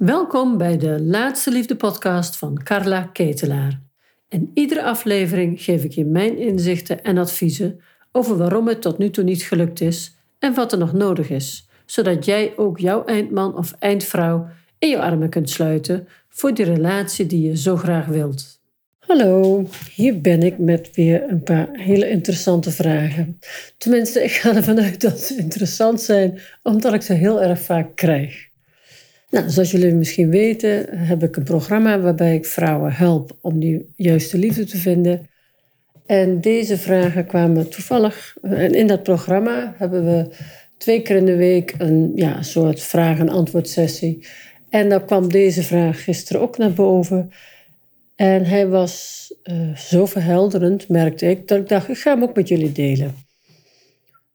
Welkom bij de Laatste Liefde podcast van Carla Ketelaar. In iedere aflevering geef ik je mijn inzichten en adviezen over waarom het tot nu toe niet gelukt is en wat er nog nodig is, zodat jij ook jouw eindman of eindvrouw in je armen kunt sluiten voor die relatie die je zo graag wilt. Hallo, hier ben ik met weer een paar hele interessante vragen. Tenminste, ik ga ervan uit dat ze interessant zijn, omdat ik ze heel erg vaak krijg. Nou, zoals jullie misschien weten, heb ik een programma waarbij ik vrouwen help om die juiste liefde te vinden. En deze vragen kwamen toevallig. En in dat programma hebben we twee keer in de week een ja, soort vraag- en antwoord sessie. En dan kwam deze vraag gisteren ook naar boven. En hij was uh, zo verhelderend, merkte ik, dat ik dacht, ik ga hem ook met jullie delen.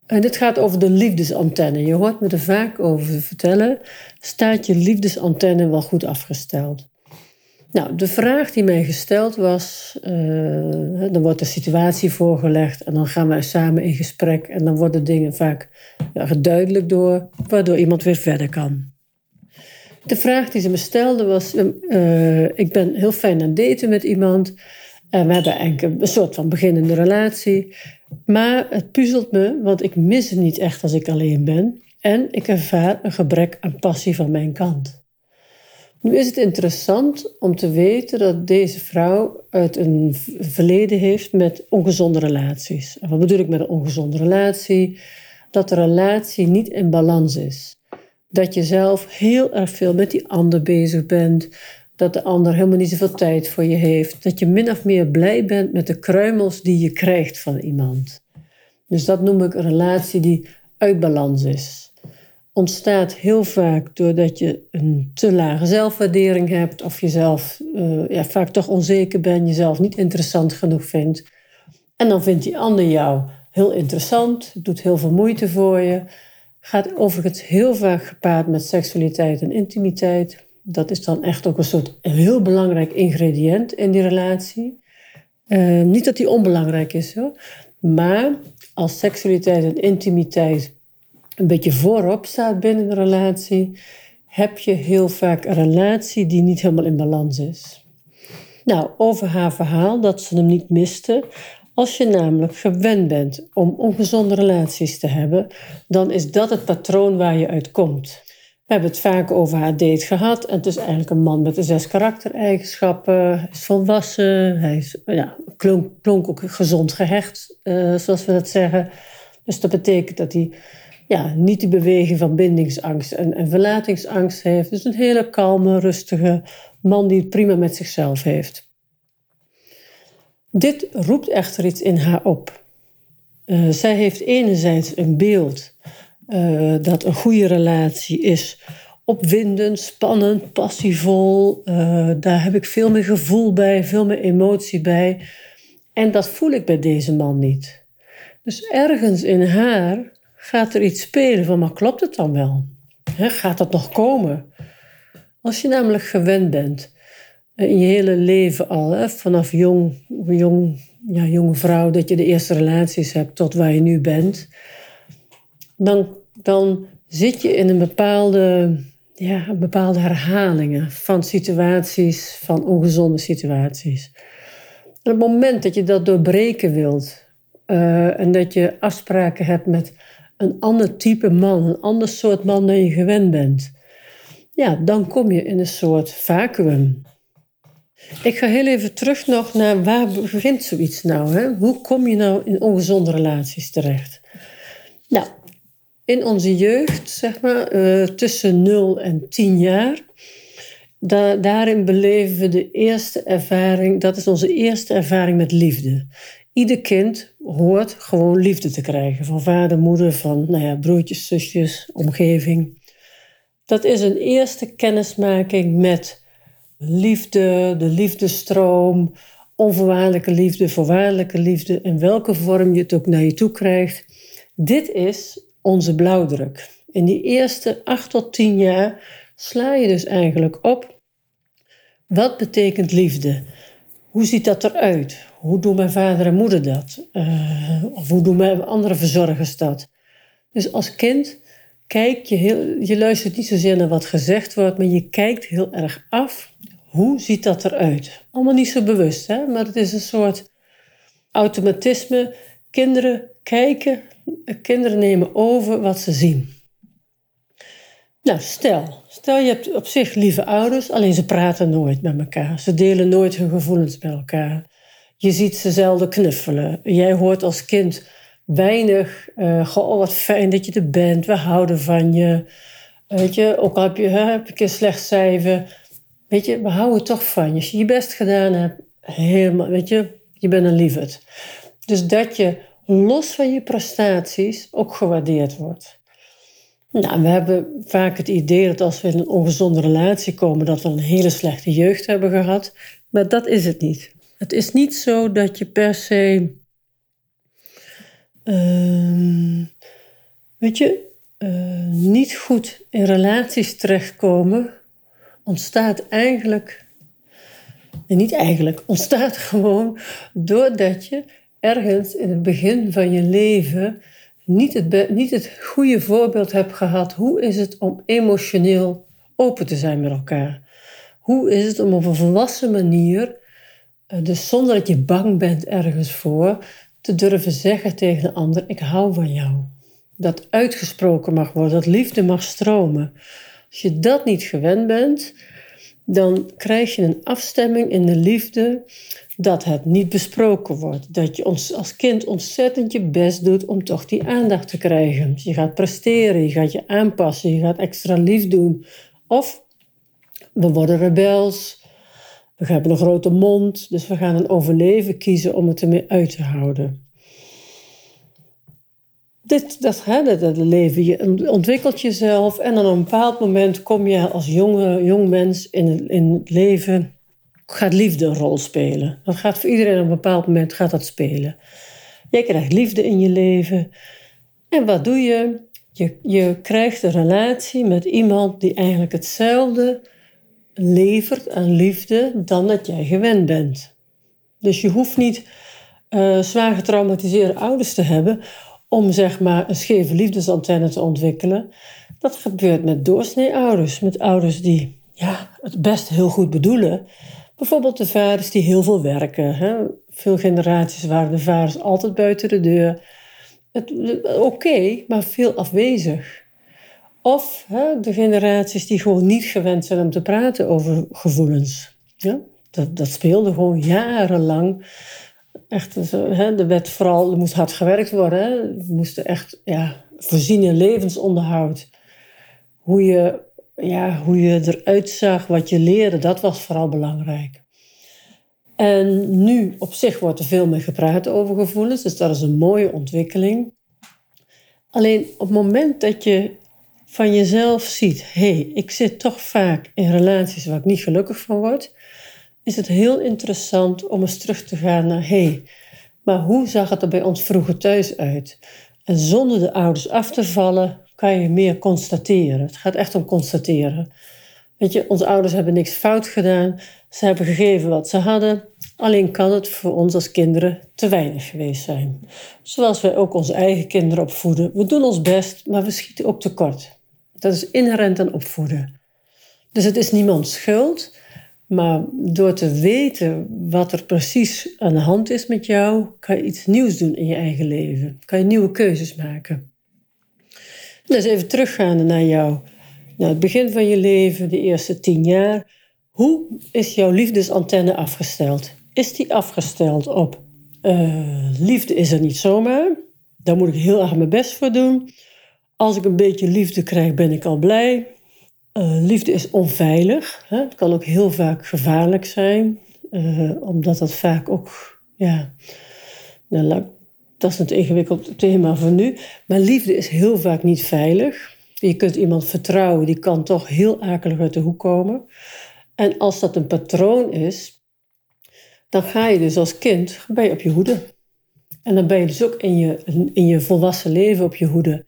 En dit gaat over de liefdesantenne. Je hoort me er vaak over vertellen. Staat je liefdesantenne wel goed afgesteld? Nou, de vraag die mij gesteld was, uh, dan wordt de situatie voorgelegd en dan gaan wij samen in gesprek en dan worden dingen vaak duidelijk door, waardoor iemand weer verder kan. De vraag die ze me stelde was, uh, ik ben heel fijn aan daten met iemand en we hebben eigenlijk een soort van beginnende relatie. Maar het puzzelt me, want ik mis hem niet echt als ik alleen ben. En ik ervaar een gebrek aan passie van mijn kant. Nu is het interessant om te weten dat deze vrouw uit een verleden heeft met ongezonde relaties. En wat bedoel ik met een ongezonde relatie? Dat de relatie niet in balans is. Dat je zelf heel erg veel met die ander bezig bent dat de ander helemaal niet zoveel tijd voor je heeft. Dat je min of meer blij bent met de kruimels die je krijgt van iemand. Dus dat noem ik een relatie die uit balans is. Ontstaat heel vaak doordat je een te lage zelfwaardering hebt of jezelf uh, ja, vaak toch onzeker bent, jezelf niet interessant genoeg vindt. En dan vindt die ander jou heel interessant, doet heel veel moeite voor je. Gaat overigens heel vaak gepaard met seksualiteit en intimiteit dat is dan echt ook een soort heel belangrijk ingrediënt in die relatie. Uh, niet dat die onbelangrijk is, hoor. maar als seksualiteit en intimiteit een beetje voorop staat binnen een relatie, heb je heel vaak een relatie die niet helemaal in balans is. Nou, over haar verhaal dat ze hem niet miste. Als je namelijk gewend bent om ongezonde relaties te hebben, dan is dat het patroon waar je uit komt. We hebben het vaak over haar date gehad. En het is eigenlijk een man met de zes karaktereigenschappen. Hij is volwassen. Hij is, ja, klonk, ook gezond gehecht, uh, zoals we dat zeggen. Dus dat betekent dat hij ja, niet die beweging van bindingsangst en, en verlatingsangst heeft. Dus een hele kalme, rustige man die het prima met zichzelf heeft. Dit roept echter iets in haar op. Uh, zij heeft enerzijds een beeld uh, dat een goede relatie is opwindend, spannend, passievol. Uh, daar heb ik veel meer gevoel bij, veel meer emotie bij. En dat voel ik bij deze man niet. Dus ergens in haar gaat er iets spelen van, maar klopt het dan wel? Gaat dat nog komen? Als je namelijk gewend bent, eh, in je hele leven al, vanaf jong, jong, ja, jonge vrouw, dat je de eerste relaties hebt tot waar je nu bent dan, dan zit je in een bepaalde, ja, bepaalde herhalingen van situaties, van ongezonde situaties. En op het moment dat je dat doorbreken wilt uh, en dat je afspraken hebt met een ander type man, een ander soort man dan je gewend bent, ja, dan kom je in een soort vacuüm. Ik ga heel even terug nog naar waar begint zoiets nou? Hè? Hoe kom je nou in ongezonde relaties terecht? Nou, in onze jeugd, zeg maar, uh, tussen 0 en 10 jaar, da daarin beleven we de eerste ervaring, dat is onze eerste ervaring met liefde. Ieder kind hoort gewoon liefde te krijgen van vader, moeder, van nou ja, broertjes, zusjes, omgeving. Dat is een eerste kennismaking met liefde, de liefdestroom, onvoorwaardelijke liefde, voorwaardelijke liefde, in welke vorm je het ook naar je toe krijgt. Dit is onze blauwdruk. In die eerste acht tot tien jaar sla je dus eigenlijk op. Wat betekent liefde? Hoe ziet dat eruit? Hoe doen mijn vader en moeder dat? Uh, of hoe doen mijn andere verzorgers dat? Dus als kind kijk je heel, je luistert niet zozeer naar wat gezegd wordt, maar je kijkt heel erg af. Hoe ziet dat eruit? Allemaal niet zo bewust, hè? maar het is een soort automatisme. Kinderen kijken, kinderen nemen over wat ze zien. Nou, stel, stel je hebt op zich lieve ouders, alleen ze praten nooit met elkaar. Ze delen nooit hun gevoelens met elkaar. Je ziet ze zelden knuffelen. Jij hoort als kind weinig, uh, goh, wat fijn dat je er bent, we houden van je. Weet je, ook al heb je, hè, heb een slecht cijfer, weet je, we houden toch van je. Als je je best gedaan hebt, helemaal, weet je, je bent een lieverd. Dus dat je los van je prestaties ook gewaardeerd wordt. Nou, we hebben vaak het idee dat als we in een ongezonde relatie komen, dat we een hele slechte jeugd hebben gehad. Maar dat is het niet. Het is niet zo dat je per se. Uh, weet je, uh, niet goed in relaties terechtkomen, ontstaat eigenlijk. En niet eigenlijk, ontstaat gewoon doordat je ergens in het begin van je leven niet het, niet het goede voorbeeld hebt gehad. Hoe is het om emotioneel open te zijn met elkaar? Hoe is het om op een volwassen manier, eh, dus zonder dat je bang bent ergens voor, te durven zeggen tegen de ander: Ik hou van jou. Dat uitgesproken mag worden, dat liefde mag stromen. Als je dat niet gewend bent, dan krijg je een afstemming in de liefde dat het niet besproken wordt. Dat je als kind ontzettend je best doet om toch die aandacht te krijgen. Je gaat presteren, je gaat je aanpassen, je gaat extra lief doen. Of we worden rebels, we hebben een grote mond, dus we gaan een overleven kiezen om het ermee uit te houden. Dit, dat, hè, dat leven, je ontwikkelt jezelf en op een bepaald moment kom je als jonge, jong mens in in het leven gaat liefde een rol spelen. Dat gaat voor iedereen op een bepaald moment gaat dat spelen. Jij krijgt liefde in je leven. En wat doe je? Je, je krijgt een relatie met iemand die eigenlijk hetzelfde levert aan liefde dan dat jij gewend bent. Dus je hoeft niet uh, zwaar getraumatiseerde ouders te hebben om zeg maar een scheve liefdesantenne te ontwikkelen. Dat gebeurt met doorsnee ouders, met ouders die ja, het best heel goed bedoelen, Bijvoorbeeld de vaders die heel veel werken. Hè? Veel generaties waren de vaders altijd buiten de deur. Oké, maar veel afwezig. Of hè, de generaties die gewoon niet gewend zijn om te praten over gevoelens. Ja? Dat, dat speelde gewoon jarenlang. Echt, hè, de werd vooral, er moest hard gewerkt worden. We moesten echt ja, voorzien in levensonderhoud. Hoe je ja, hoe je eruit zag, wat je leerde, dat was vooral belangrijk. En nu op zich wordt er veel meer gepraat over gevoelens, dus dat is een mooie ontwikkeling. Alleen op het moment dat je van jezelf ziet, hé, hey, ik zit toch vaak in relaties waar ik niet gelukkig van word, is het heel interessant om eens terug te gaan naar, hé, hey, maar hoe zag het er bij ons vroeger thuis uit? En zonder de ouders af te vallen, kan je meer constateren. Het gaat echt om constateren. Weet je, onze ouders hebben niks fout gedaan. Ze hebben gegeven wat ze hadden. Alleen kan het voor ons als kinderen te weinig geweest zijn. Zoals wij ook onze eigen kinderen opvoeden. We doen ons best, maar we schieten ook tekort. Dat is inherent aan opvoeden. Dus het is niemands schuld. Maar door te weten wat er precies aan de hand is met jou, kan je iets nieuws doen in je eigen leven. Kan je nieuwe keuzes maken. Dus even teruggaande naar jou, naar het begin van je leven, de eerste tien jaar. Hoe is jouw liefdesantenne afgesteld? Is die afgesteld op uh, liefde is er niet zomaar? Daar moet ik heel erg mijn best voor doen. Als ik een beetje liefde krijg, ben ik al blij. Uh, liefde is onveilig. Hè? Het kan ook heel vaak gevaarlijk zijn, uh, omdat dat vaak ook, ja, nou, dat is het ingewikkeld thema voor nu. Maar liefde is heel vaak niet veilig. Je kunt iemand vertrouwen, die kan toch heel akelig uit de hoek komen. En als dat een patroon is, dan ga je dus als kind ben op je hoede. En dan ben je dus ook in je, in je volwassen leven op je hoede.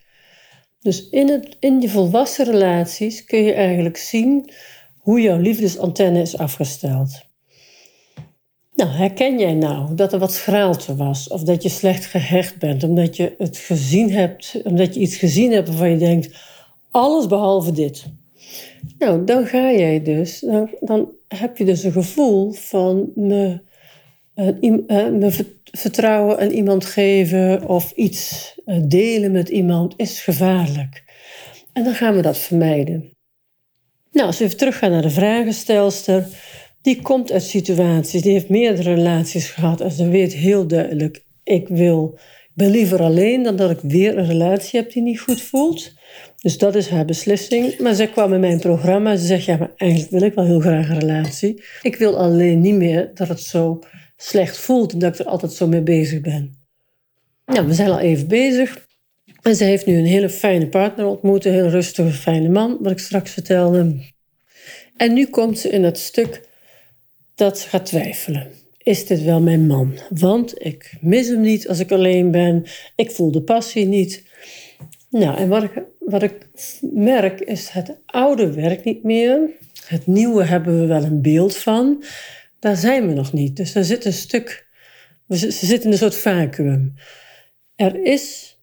Dus in, het, in je volwassen relaties kun je eigenlijk zien hoe jouw liefdesantenne is afgesteld. Nou, herken jij nou dat er wat schraalte was? Of dat je slecht gehecht bent, omdat je het gezien hebt, omdat je iets gezien hebt waarvan je denkt: alles behalve dit. Nou, dan ga jij dus, dan, dan heb je dus een gevoel van me, uh, me vertrouwen aan iemand geven of iets eh, delen met iemand is gevaarlijk. En dan gaan we dat vermijden. Nou, als we even teruggaan naar de vragenstelster, die komt uit situaties, die heeft meerdere relaties gehad en ze weet heel duidelijk, ik wil, ben liever alleen dan dat ik weer een relatie heb die niet goed voelt. Dus dat is haar beslissing. Maar zij kwam in mijn programma en ze zegt, ja, maar eigenlijk wil ik wel heel graag een relatie. Ik wil alleen niet meer dat het zo slecht voelt en dat ik er altijd zo mee bezig ben. Nou, we zijn al even bezig. En ze heeft nu een hele fijne partner ontmoet, een heel rustige, fijne man, wat ik straks vertelde. En nu komt ze in het stuk dat gaat twijfelen. Is dit wel mijn man? Want ik mis hem niet als ik alleen ben. Ik voel de passie niet. Nou, en wat ik, wat ik merk is het oude werkt niet meer. Het nieuwe hebben we wel een beeld van. Daar zijn we nog niet. Dus er zit een stuk. Ze zitten in een soort vacuüm. Er is,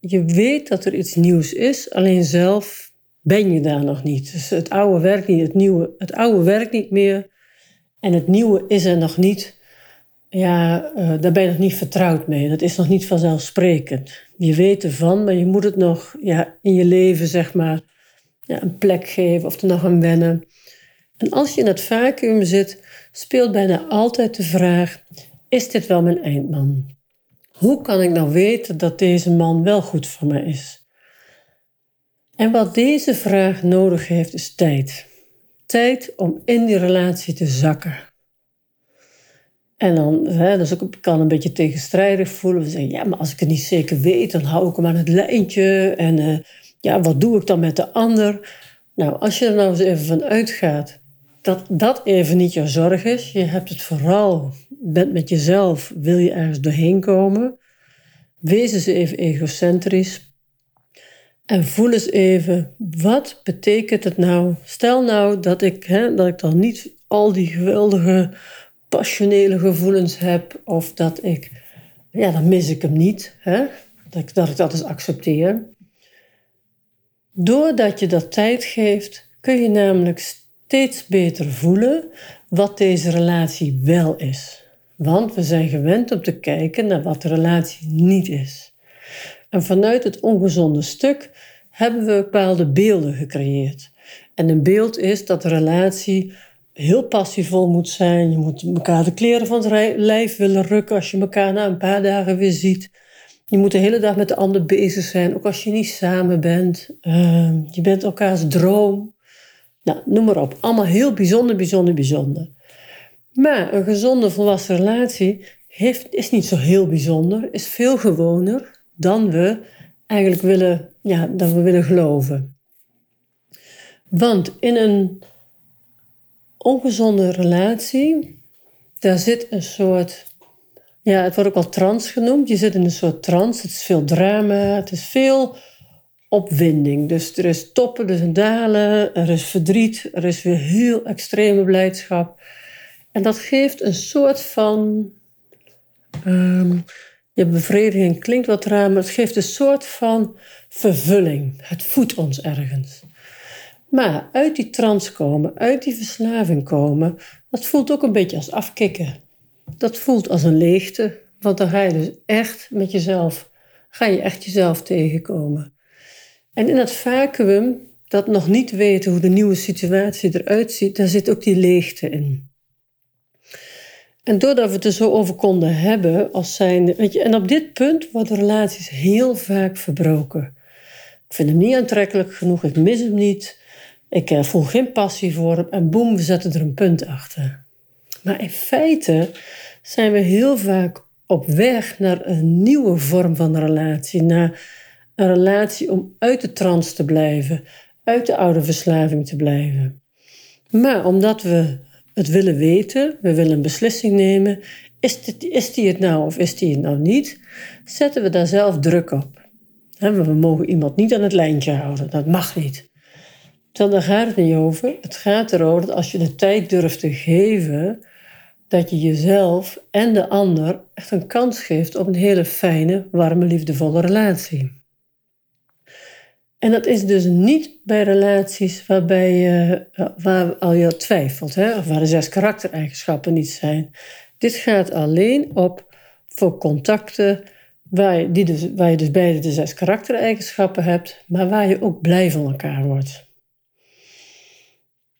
je weet dat er iets nieuws is, alleen zelf ben je daar nog niet. Dus het oude werkt niet, het nieuwe, het oude werkt niet meer en het nieuwe is er nog niet. Ja, uh, daar ben je nog niet vertrouwd mee. Dat is nog niet vanzelfsprekend. Je weet ervan, maar je moet het nog ja, in je leven, zeg maar, ja, een plek geven of er nog aan wennen. En als je in het vacuüm zit, speelt bijna altijd de vraag: is dit wel mijn eindman? Hoe kan ik nou weten dat deze man wel goed voor me is? En wat deze vraag nodig heeft, is tijd. Tijd om in die relatie te zakken. En dan, hè, dus ik kan een beetje tegenstrijdig voelen. We zeggen, ja, maar als ik het niet zeker weet, dan hou ik hem aan het lijntje. En uh, ja, wat doe ik dan met de ander? Nou, als je er nou eens even van uitgaat dat dat even niet jouw zorg is. Je hebt het vooral, bent met jezelf, wil je ergens doorheen komen. Wees eens even egocentrisch. En voel eens even, wat betekent het nou? Stel nou dat ik, hè, dat ik dan niet al die geweldige, passionele gevoelens heb. Of dat ik, ja, dan mis ik hem niet. Hè? Dat, ik, dat ik dat eens accepteer. Doordat je dat tijd geeft, kun je namelijk steeds beter voelen wat deze relatie wel is. Want we zijn gewend om te kijken naar wat de relatie niet is. En vanuit het ongezonde stuk hebben we bepaalde beelden gecreëerd. En een beeld is dat de relatie heel passievol moet zijn. Je moet elkaar de kleren van het lijf willen rukken als je elkaar na een paar dagen weer ziet. Je moet de hele dag met de ander bezig zijn, ook als je niet samen bent. Ehm, je bent elkaars droom. Nou, noem maar op. Allemaal heel bijzonder, bijzonder, bijzonder. Maar een gezonde volwassen relatie heeft, is niet zo heel bijzonder, is veel gewoner dan we eigenlijk willen, ja, dan we willen geloven. Want in een ongezonde relatie, daar zit een soort, ja, het wordt ook al trans genoemd. Je zit in een soort trance, het is veel drama, het is veel opwinding. Dus er is toppen, er zijn dalen, er is verdriet, er is weer heel extreme blijdschap. En dat geeft een soort van. Um, je bevrediging klinkt wat raar, maar het geeft een soort van vervulling. Het voedt ons ergens. Maar uit die trance komen, uit die verslaving komen, dat voelt ook een beetje als afkicken. Dat voelt als een leegte, want dan ga je dus echt met jezelf, ga je echt jezelf tegenkomen. En in dat vacuüm, dat nog niet weten hoe de nieuwe situatie eruit ziet, daar zit ook die leegte in. En doordat we het er zo over konden hebben, als zijn, weet je, en op dit punt worden relaties heel vaak verbroken. Ik vind hem niet aantrekkelijk genoeg, ik mis hem niet, ik eh, voel geen passie voor hem en boem, we zetten er een punt achter. Maar in feite zijn we heel vaak op weg naar een nieuwe vorm van relatie, naar een relatie om uit de trance te blijven, uit de oude verslaving te blijven. Maar omdat we het willen weten, we willen een beslissing nemen, is, dit, is die het nou of is die het nou niet, zetten we daar zelf druk op. We mogen iemand niet aan het lijntje houden, dat mag niet. Terwijl daar gaat het niet over. Het gaat erover dat als je de tijd durft te geven, dat je jezelf en de ander echt een kans geeft op een hele fijne, warme, liefdevolle relatie. En dat is dus niet bij relaties waarbij je, waar al je twijfelt, hè, of waar de zes karaktereigenschappen niet zijn. Dit gaat alleen op voor contacten waar je, die dus, waar je dus beide de zes karaktereigenschappen hebt, maar waar je ook blij van elkaar wordt.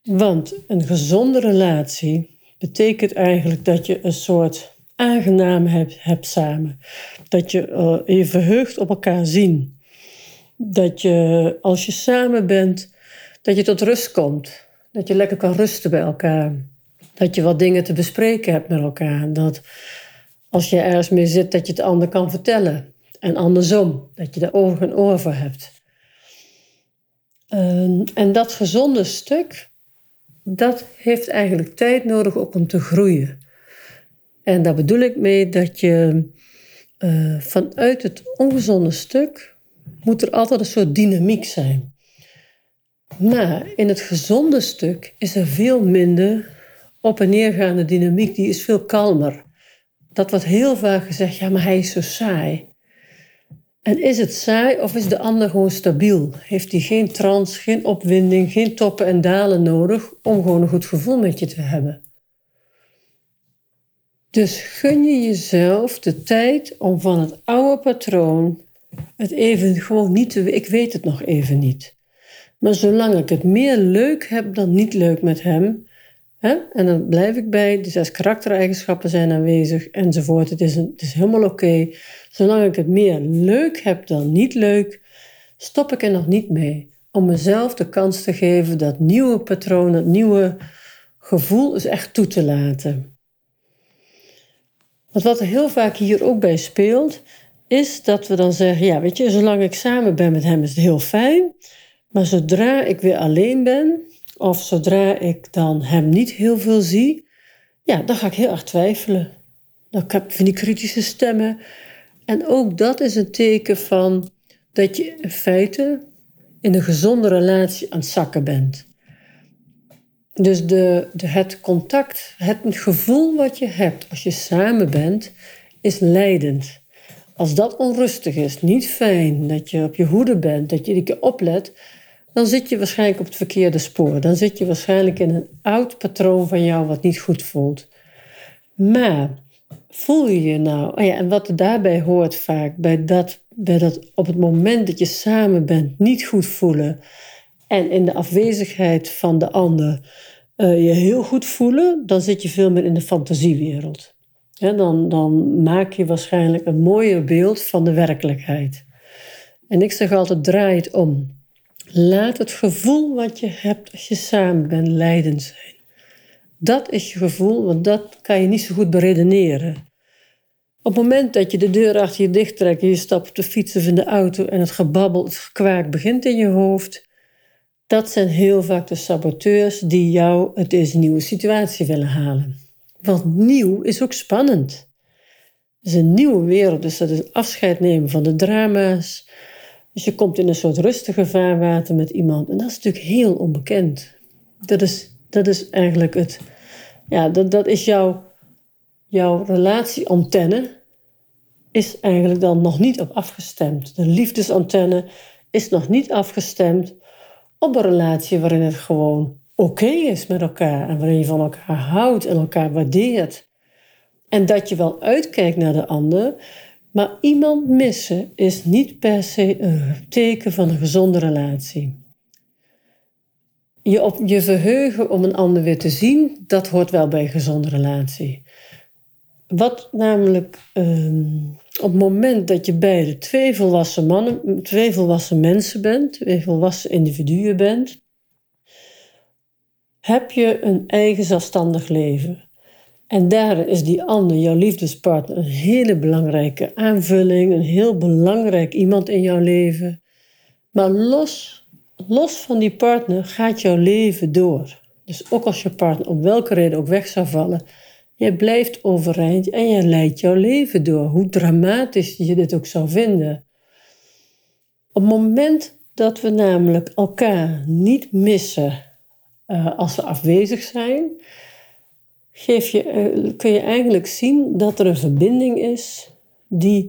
Want een gezonde relatie betekent eigenlijk dat je een soort aangenaam hebt, hebt samen. Dat je uh, je verheugt op elkaar zien. Dat je als je samen bent, dat je tot rust komt. Dat je lekker kan rusten bij elkaar. Dat je wat dingen te bespreken hebt met elkaar. Dat als je ergens mee zit, dat je het ander kan vertellen. En andersom, dat je er oog en oor voor hebt. Ehm, en dat gezonde stuk, dat heeft eigenlijk tijd nodig ook om te groeien. En daar bedoel ik mee dat je uh, vanuit het ongezonde stuk moet er altijd een soort dynamiek zijn. Maar in het gezonde stuk is er veel minder op- en neergaande dynamiek, die is veel kalmer. Dat wordt heel vaak gezegd, ja, maar hij is zo saai. En is het saai of is de ander gewoon stabiel? Heeft hij geen trance, geen opwinding, geen toppen en dalen nodig om gewoon een goed gevoel met je te hebben? Dus gun je jezelf de tijd om van het oude patroon het even gewoon niet te. Ik weet het nog even niet. Maar zolang ik het meer leuk heb dan niet leuk met hem, hè, en dan blijf ik bij, de zes karaktereigenschappen zijn aanwezig enzovoort. Het is, een, het is helemaal oké. Zolang ik het meer leuk heb dan niet leuk, stop ik er nog niet mee. Om mezelf de kans te geven dat nieuwe patronen, het nieuwe gevoel is echt toe te laten. Want wat er heel vaak hier ook bij speelt, is dat we dan zeggen: ja, weet je, zolang ik samen ben met hem is het heel fijn. Maar zodra ik weer alleen ben, of zodra ik dan hem niet heel veel zie, ja, dan ga ik heel erg twijfelen. Dan heb ik van die kritische stemmen. En ook dat is een teken van dat je in feite in een gezonde relatie aan het zakken bent. Dus de, de, het contact, het gevoel wat je hebt als je samen bent, is leidend. Als dat onrustig is, niet fijn, dat je op je hoede bent, dat je een keer oplet, dan zit je waarschijnlijk op het verkeerde spoor. Dan zit je waarschijnlijk in een oud patroon van jou wat niet goed voelt. Maar voel je je nou, oh ja, en wat daarbij hoort vaak, bij dat, bij dat op het moment dat je samen bent niet goed voelen en in de afwezigheid van de ander uh, je heel goed voelen, dan zit je veel meer in de fantasiewereld. Dan, dan maak je waarschijnlijk een mooier beeld van de werkelijkheid. En ik zeg altijd: draai het om. Laat het gevoel wat je hebt als je samen bent leidend zijn. Dat is je gevoel, want dat kan je niet zo goed beredeneren. Op het moment dat je de deur achter je dicht trekt je stapt op de fiets of in de auto en het gebabbel, het gekwaak begint in je hoofd, dat zijn heel vaak de saboteurs die jou uit deze nieuwe situatie willen halen. Want nieuw is ook spannend. Het is een nieuwe wereld, dus dat is afscheid nemen van de drama's. Dus je komt in een soort rustige vaarwater met iemand en dat is natuurlijk heel onbekend. Dat is, dat is eigenlijk het, ja, dat, dat is jouw, jouw relatieantenne is eigenlijk dan nog niet op afgestemd. De liefdesantenne is nog niet afgestemd op een relatie waarin het gewoon oké is met elkaar en waarin je van elkaar houdt en elkaar waardeert. En dat je wel uitkijkt naar de ander, maar iemand missen is niet per se een teken van een gezonde relatie. Je op je verheugen om een ander weer te zien, dat hoort wel bij een gezonde relatie. Wat namelijk ehm, op het moment dat je beide twee volwassen mannen, twee volwassen mensen bent, twee volwassen individuen bent, heb je een eigen zelfstandig leven. En daarin is die ander, jouw liefdespartner, een hele belangrijke aanvulling, een heel belangrijk iemand in jouw leven. Maar los, los van die partner gaat jouw leven door. Dus ook als je partner om welke reden ook weg zou vallen, Jij blijft overeind en je leidt jouw leven door, hoe dramatisch je dit ook zou vinden. Op het moment dat we namelijk elkaar niet missen uh, als we afwezig zijn, geef je, uh, kun je eigenlijk zien dat er een verbinding is die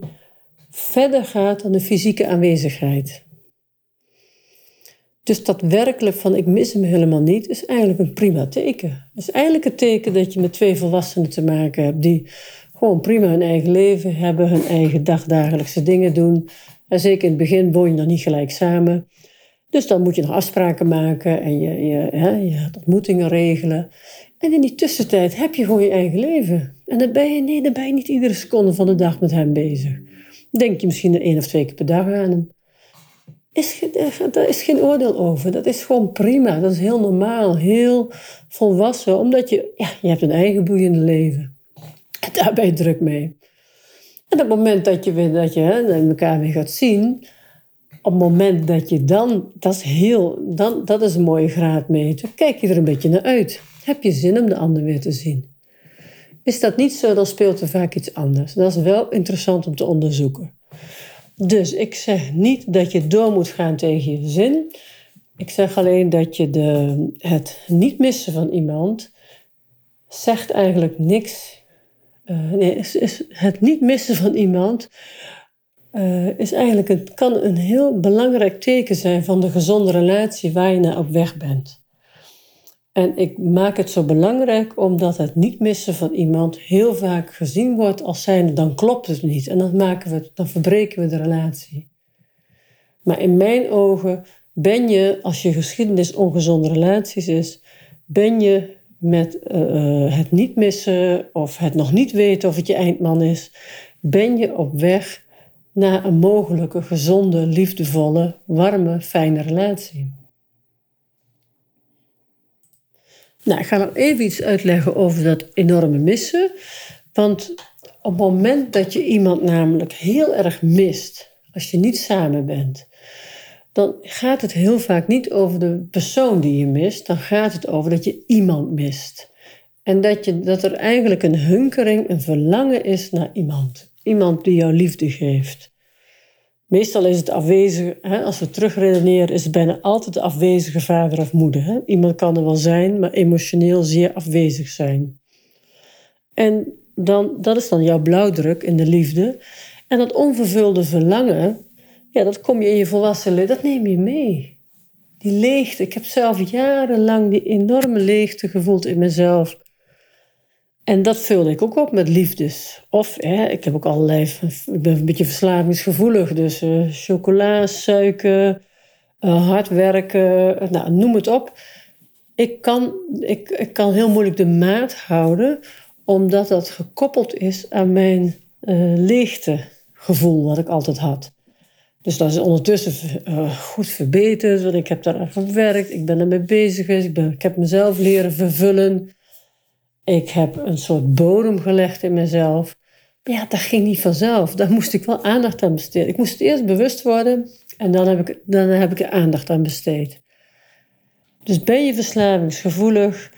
verder gaat dan de fysieke aanwezigheid. Dus dat werkelijk van ik mis hem helemaal niet, is eigenlijk een prima teken. Het is eigenlijk een teken dat je met twee volwassenen te maken hebt die gewoon prima hun eigen leven hebben, hun eigen dagdagelijkse dingen doen. En zeker in het begin woon je nog niet gelijk samen. Dus dan moet je nog afspraken maken en je, je, hè, je gaat ontmoetingen regelen. En in die tussentijd heb je gewoon je eigen leven. En dan ben je, nee, dan ben je niet iedere seconde van de dag met hem bezig. Denk je misschien één of twee keer per dag aan hem. Is, daar is geen oordeel over. Dat is gewoon prima. Dat is heel normaal, heel volwassen. Omdat je, ja, je hebt een eigen boeiende leven. En daar ben je druk mee. En op het moment dat je, dat je hè, elkaar weer gaat zien, op het moment dat je dan, dat is heel, dan, dat is een mooie graadmeter, kijk je er een beetje naar uit. Heb je zin om de ander weer te zien? Is dat niet zo, dan speelt er vaak iets anders. Dat is wel interessant om te onderzoeken. Dus ik zeg niet dat je door moet gaan tegen je zin. Ik zeg alleen dat je de, het niet missen van iemand zegt eigenlijk niks. Uh, nee, het niet missen van iemand uh, is eigenlijk kan een heel belangrijk teken zijn van de gezonde relatie waar je naar op weg bent. En ik maak het zo belangrijk omdat het niet missen van iemand heel vaak gezien wordt als zijnde dan klopt het niet en dan, maken we, dan verbreken we de relatie. Maar in mijn ogen ben je, als je geschiedenis ongezonde relaties is, ben je met uh, het niet missen of het nog niet weten of het je eindman is, ben je op weg naar een mogelijke gezonde, liefdevolle, warme, fijne relatie. Nou, ik ga nog even iets uitleggen over dat enorme missen. Want op het moment dat je iemand namelijk heel erg mist, als je niet samen bent, dan gaat het heel vaak niet over de persoon die je mist, dan gaat het over dat je iemand mist. En dat, je, dat er eigenlijk een hunkering, een verlangen is naar iemand. Iemand die jou liefde geeft. Meestal is het afwezige, hè, als we terugredeneren, is het bijna altijd de afwezige vader of moeder. Hè. Iemand kan er wel zijn, maar emotioneel zeer afwezig zijn. En dan, dat is dan jouw blauwdruk in de liefde. En dat onvervulde verlangen, ja, dat kom je in je volwassen leven, dat neem je mee. Die leegte. Ik heb zelf jarenlang die enorme leegte gevoeld in mezelf. En dat vulde ik ook op met liefdes. Of hè, ik heb ook allerlei. Ik ben een beetje verslavingsgevoelig. Dus uh, chocola, suiker, uh, hard werken, eh, nou, noem het op. Ik kan, ik, ik kan heel moeilijk de maat houden, omdat dat gekoppeld is aan mijn uh, leegtegevoel wat ik altijd had. Dus dat is ondertussen goed verbeterd, want ik heb daar aan gewerkt, ik ben ermee bezig ik, ben, ik heb mezelf leren vervullen. Ik heb een soort bodem gelegd in mezelf. Maar ja, dat ging niet vanzelf. Daar moest ik wel aandacht aan besteden. Ik moest eerst bewust worden en dan heb ik, dan heb ik er aandacht aan besteed. Dus ben je verslavingsgevoelig,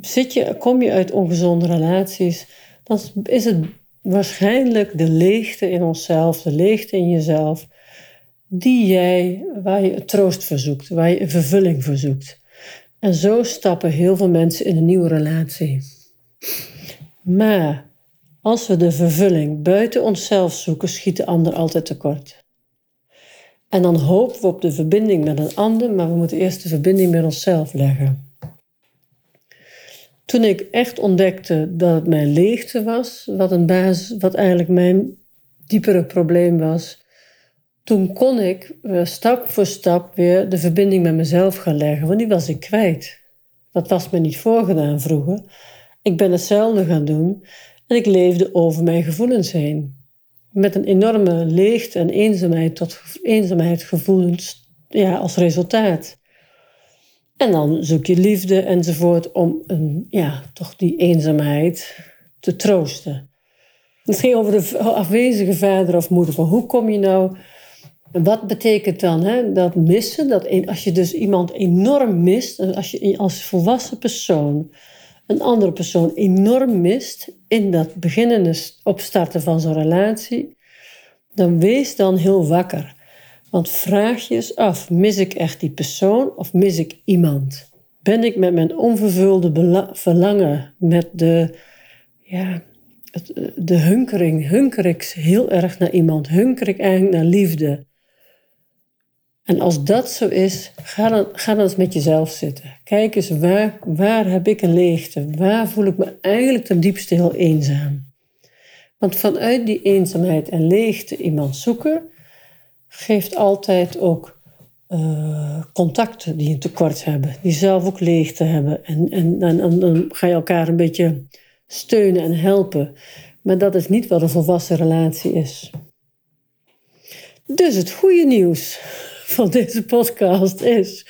zit je, kom je uit ongezonde relaties, dan is het waarschijnlijk de leegte in onszelf, de leegte in jezelf, die jij, waar je troost verzoekt, waar je een vervulling verzoekt. En zo stappen heel veel mensen in een nieuwe relatie. Maar als we de vervulling buiten onszelf zoeken, schiet de ander altijd tekort. En dan hopen we op de verbinding met een ander, maar we moeten eerst de verbinding met onszelf leggen. Toen ik echt ontdekte dat het mijn leegte was, wat, een basis, wat eigenlijk mijn diepere probleem was, toen kon ik eh, stap voor stap weer de verbinding met mezelf gaan leggen, want die was ik kwijt. Dat was me niet voorgedaan vroeger. Ik ben hetzelfde gaan doen en ik leefde over mijn gevoelens heen. Met een enorme leegte en eenzaamheid tot eenzaamheid gevoelens ja, als resultaat. En dan zoek je liefde enzovoort om een, ja, toch die eenzaamheid te troosten. Het ging over de afwezige vader of moeder. Hoe kom je nou... Wat betekent dan hè, dat missen? Dat als je dus iemand enorm mist, als je als volwassen persoon een andere persoon enorm mist in dat beginnende opstarten van zo'n relatie, dan wees dan heel wakker. Want vraag je eens af, mis ik echt die persoon of mis ik iemand? Ben ik met mijn onvervulde verlangen, met de, ja, de hunkering, hunker ik heel erg naar iemand, hunker ik eigenlijk naar liefde? En als dat zo is, ga dan, ga dan eens met jezelf zitten. Kijk eens, waar, waar heb ik een leegte? Waar voel ik me eigenlijk ten diepste heel eenzaam? Want vanuit die eenzaamheid en leegte iemand zoeken, geeft altijd ook uh, contacten die een tekort hebben, die zelf ook leegte hebben. En, en, en, dan ga je elkaar een beetje steunen en helpen. Maar dat is niet wat een volwassen relatie is. Dus het goede nieuws van deze podcast is: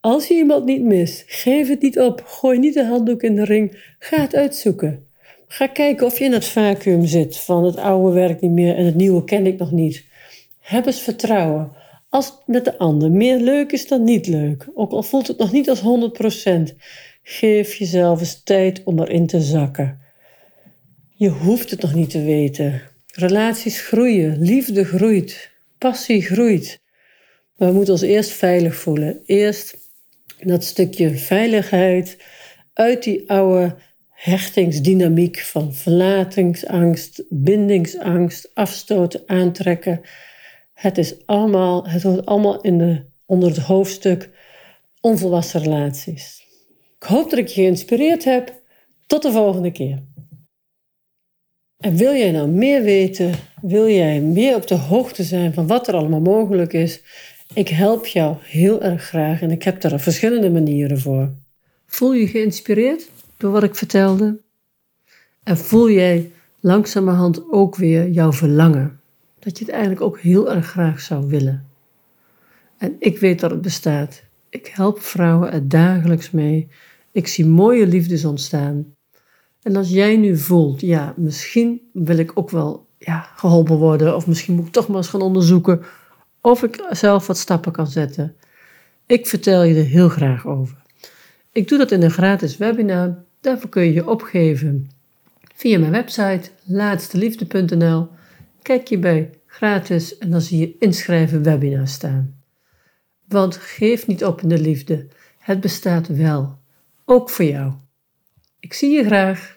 als je iemand niet mist, geef het niet op, gooi niet de handdoek in de ring, ga het uitzoeken. Ga kijken of je in het vacuüm zit van het oude werk niet meer en het nieuwe ken ik nog niet. Heb eens vertrouwen. Als het met de ander meer leuk is dan niet leuk, ook al voelt het nog niet als 100%, geef jezelf eens tijd om erin te zakken. Je hoeft het nog niet te weten. Relaties groeien, liefde groeit, passie groeit. Maar we moeten ons eerst veilig voelen. Eerst dat stukje veiligheid uit die oude hechtingsdynamiek van verlatingsangst, bindingsangst, afstoten, aantrekken. Het, is allemaal, het hoort allemaal in de, onder het hoofdstuk onvolwassen relaties. Ik hoop dat ik je geïnspireerd heb. Tot de volgende keer. En wil jij nou meer weten? Wil jij meer op de hoogte zijn van wat er allemaal mogelijk is? Ik help jou heel erg graag en ik heb daar verschillende manieren voor. Voel je geïnspireerd door wat ik vertelde? En voel jij langzamerhand ook weer jouw verlangen? Dat je het eigenlijk ook heel erg graag zou willen. En ik weet dat het bestaat. Ik help vrouwen er dagelijks mee. Ik zie mooie liefdes ontstaan. En als jij nu voelt, ja, misschien wil ik ook wel ja, geholpen worden, of misschien moet ik toch maar eens gaan onderzoeken of ik zelf wat stappen kan zetten. Ik vertel je er heel graag over. Ik doe dat in een gratis webinar. Daarvoor kun je je opgeven via mijn website laatsteliefde.nl. Kijk je bij gratis en dan zie je inschrijven webinar staan. Want geef niet op in de liefde. Het bestaat wel. Ook voor jou. Ik zie je graag.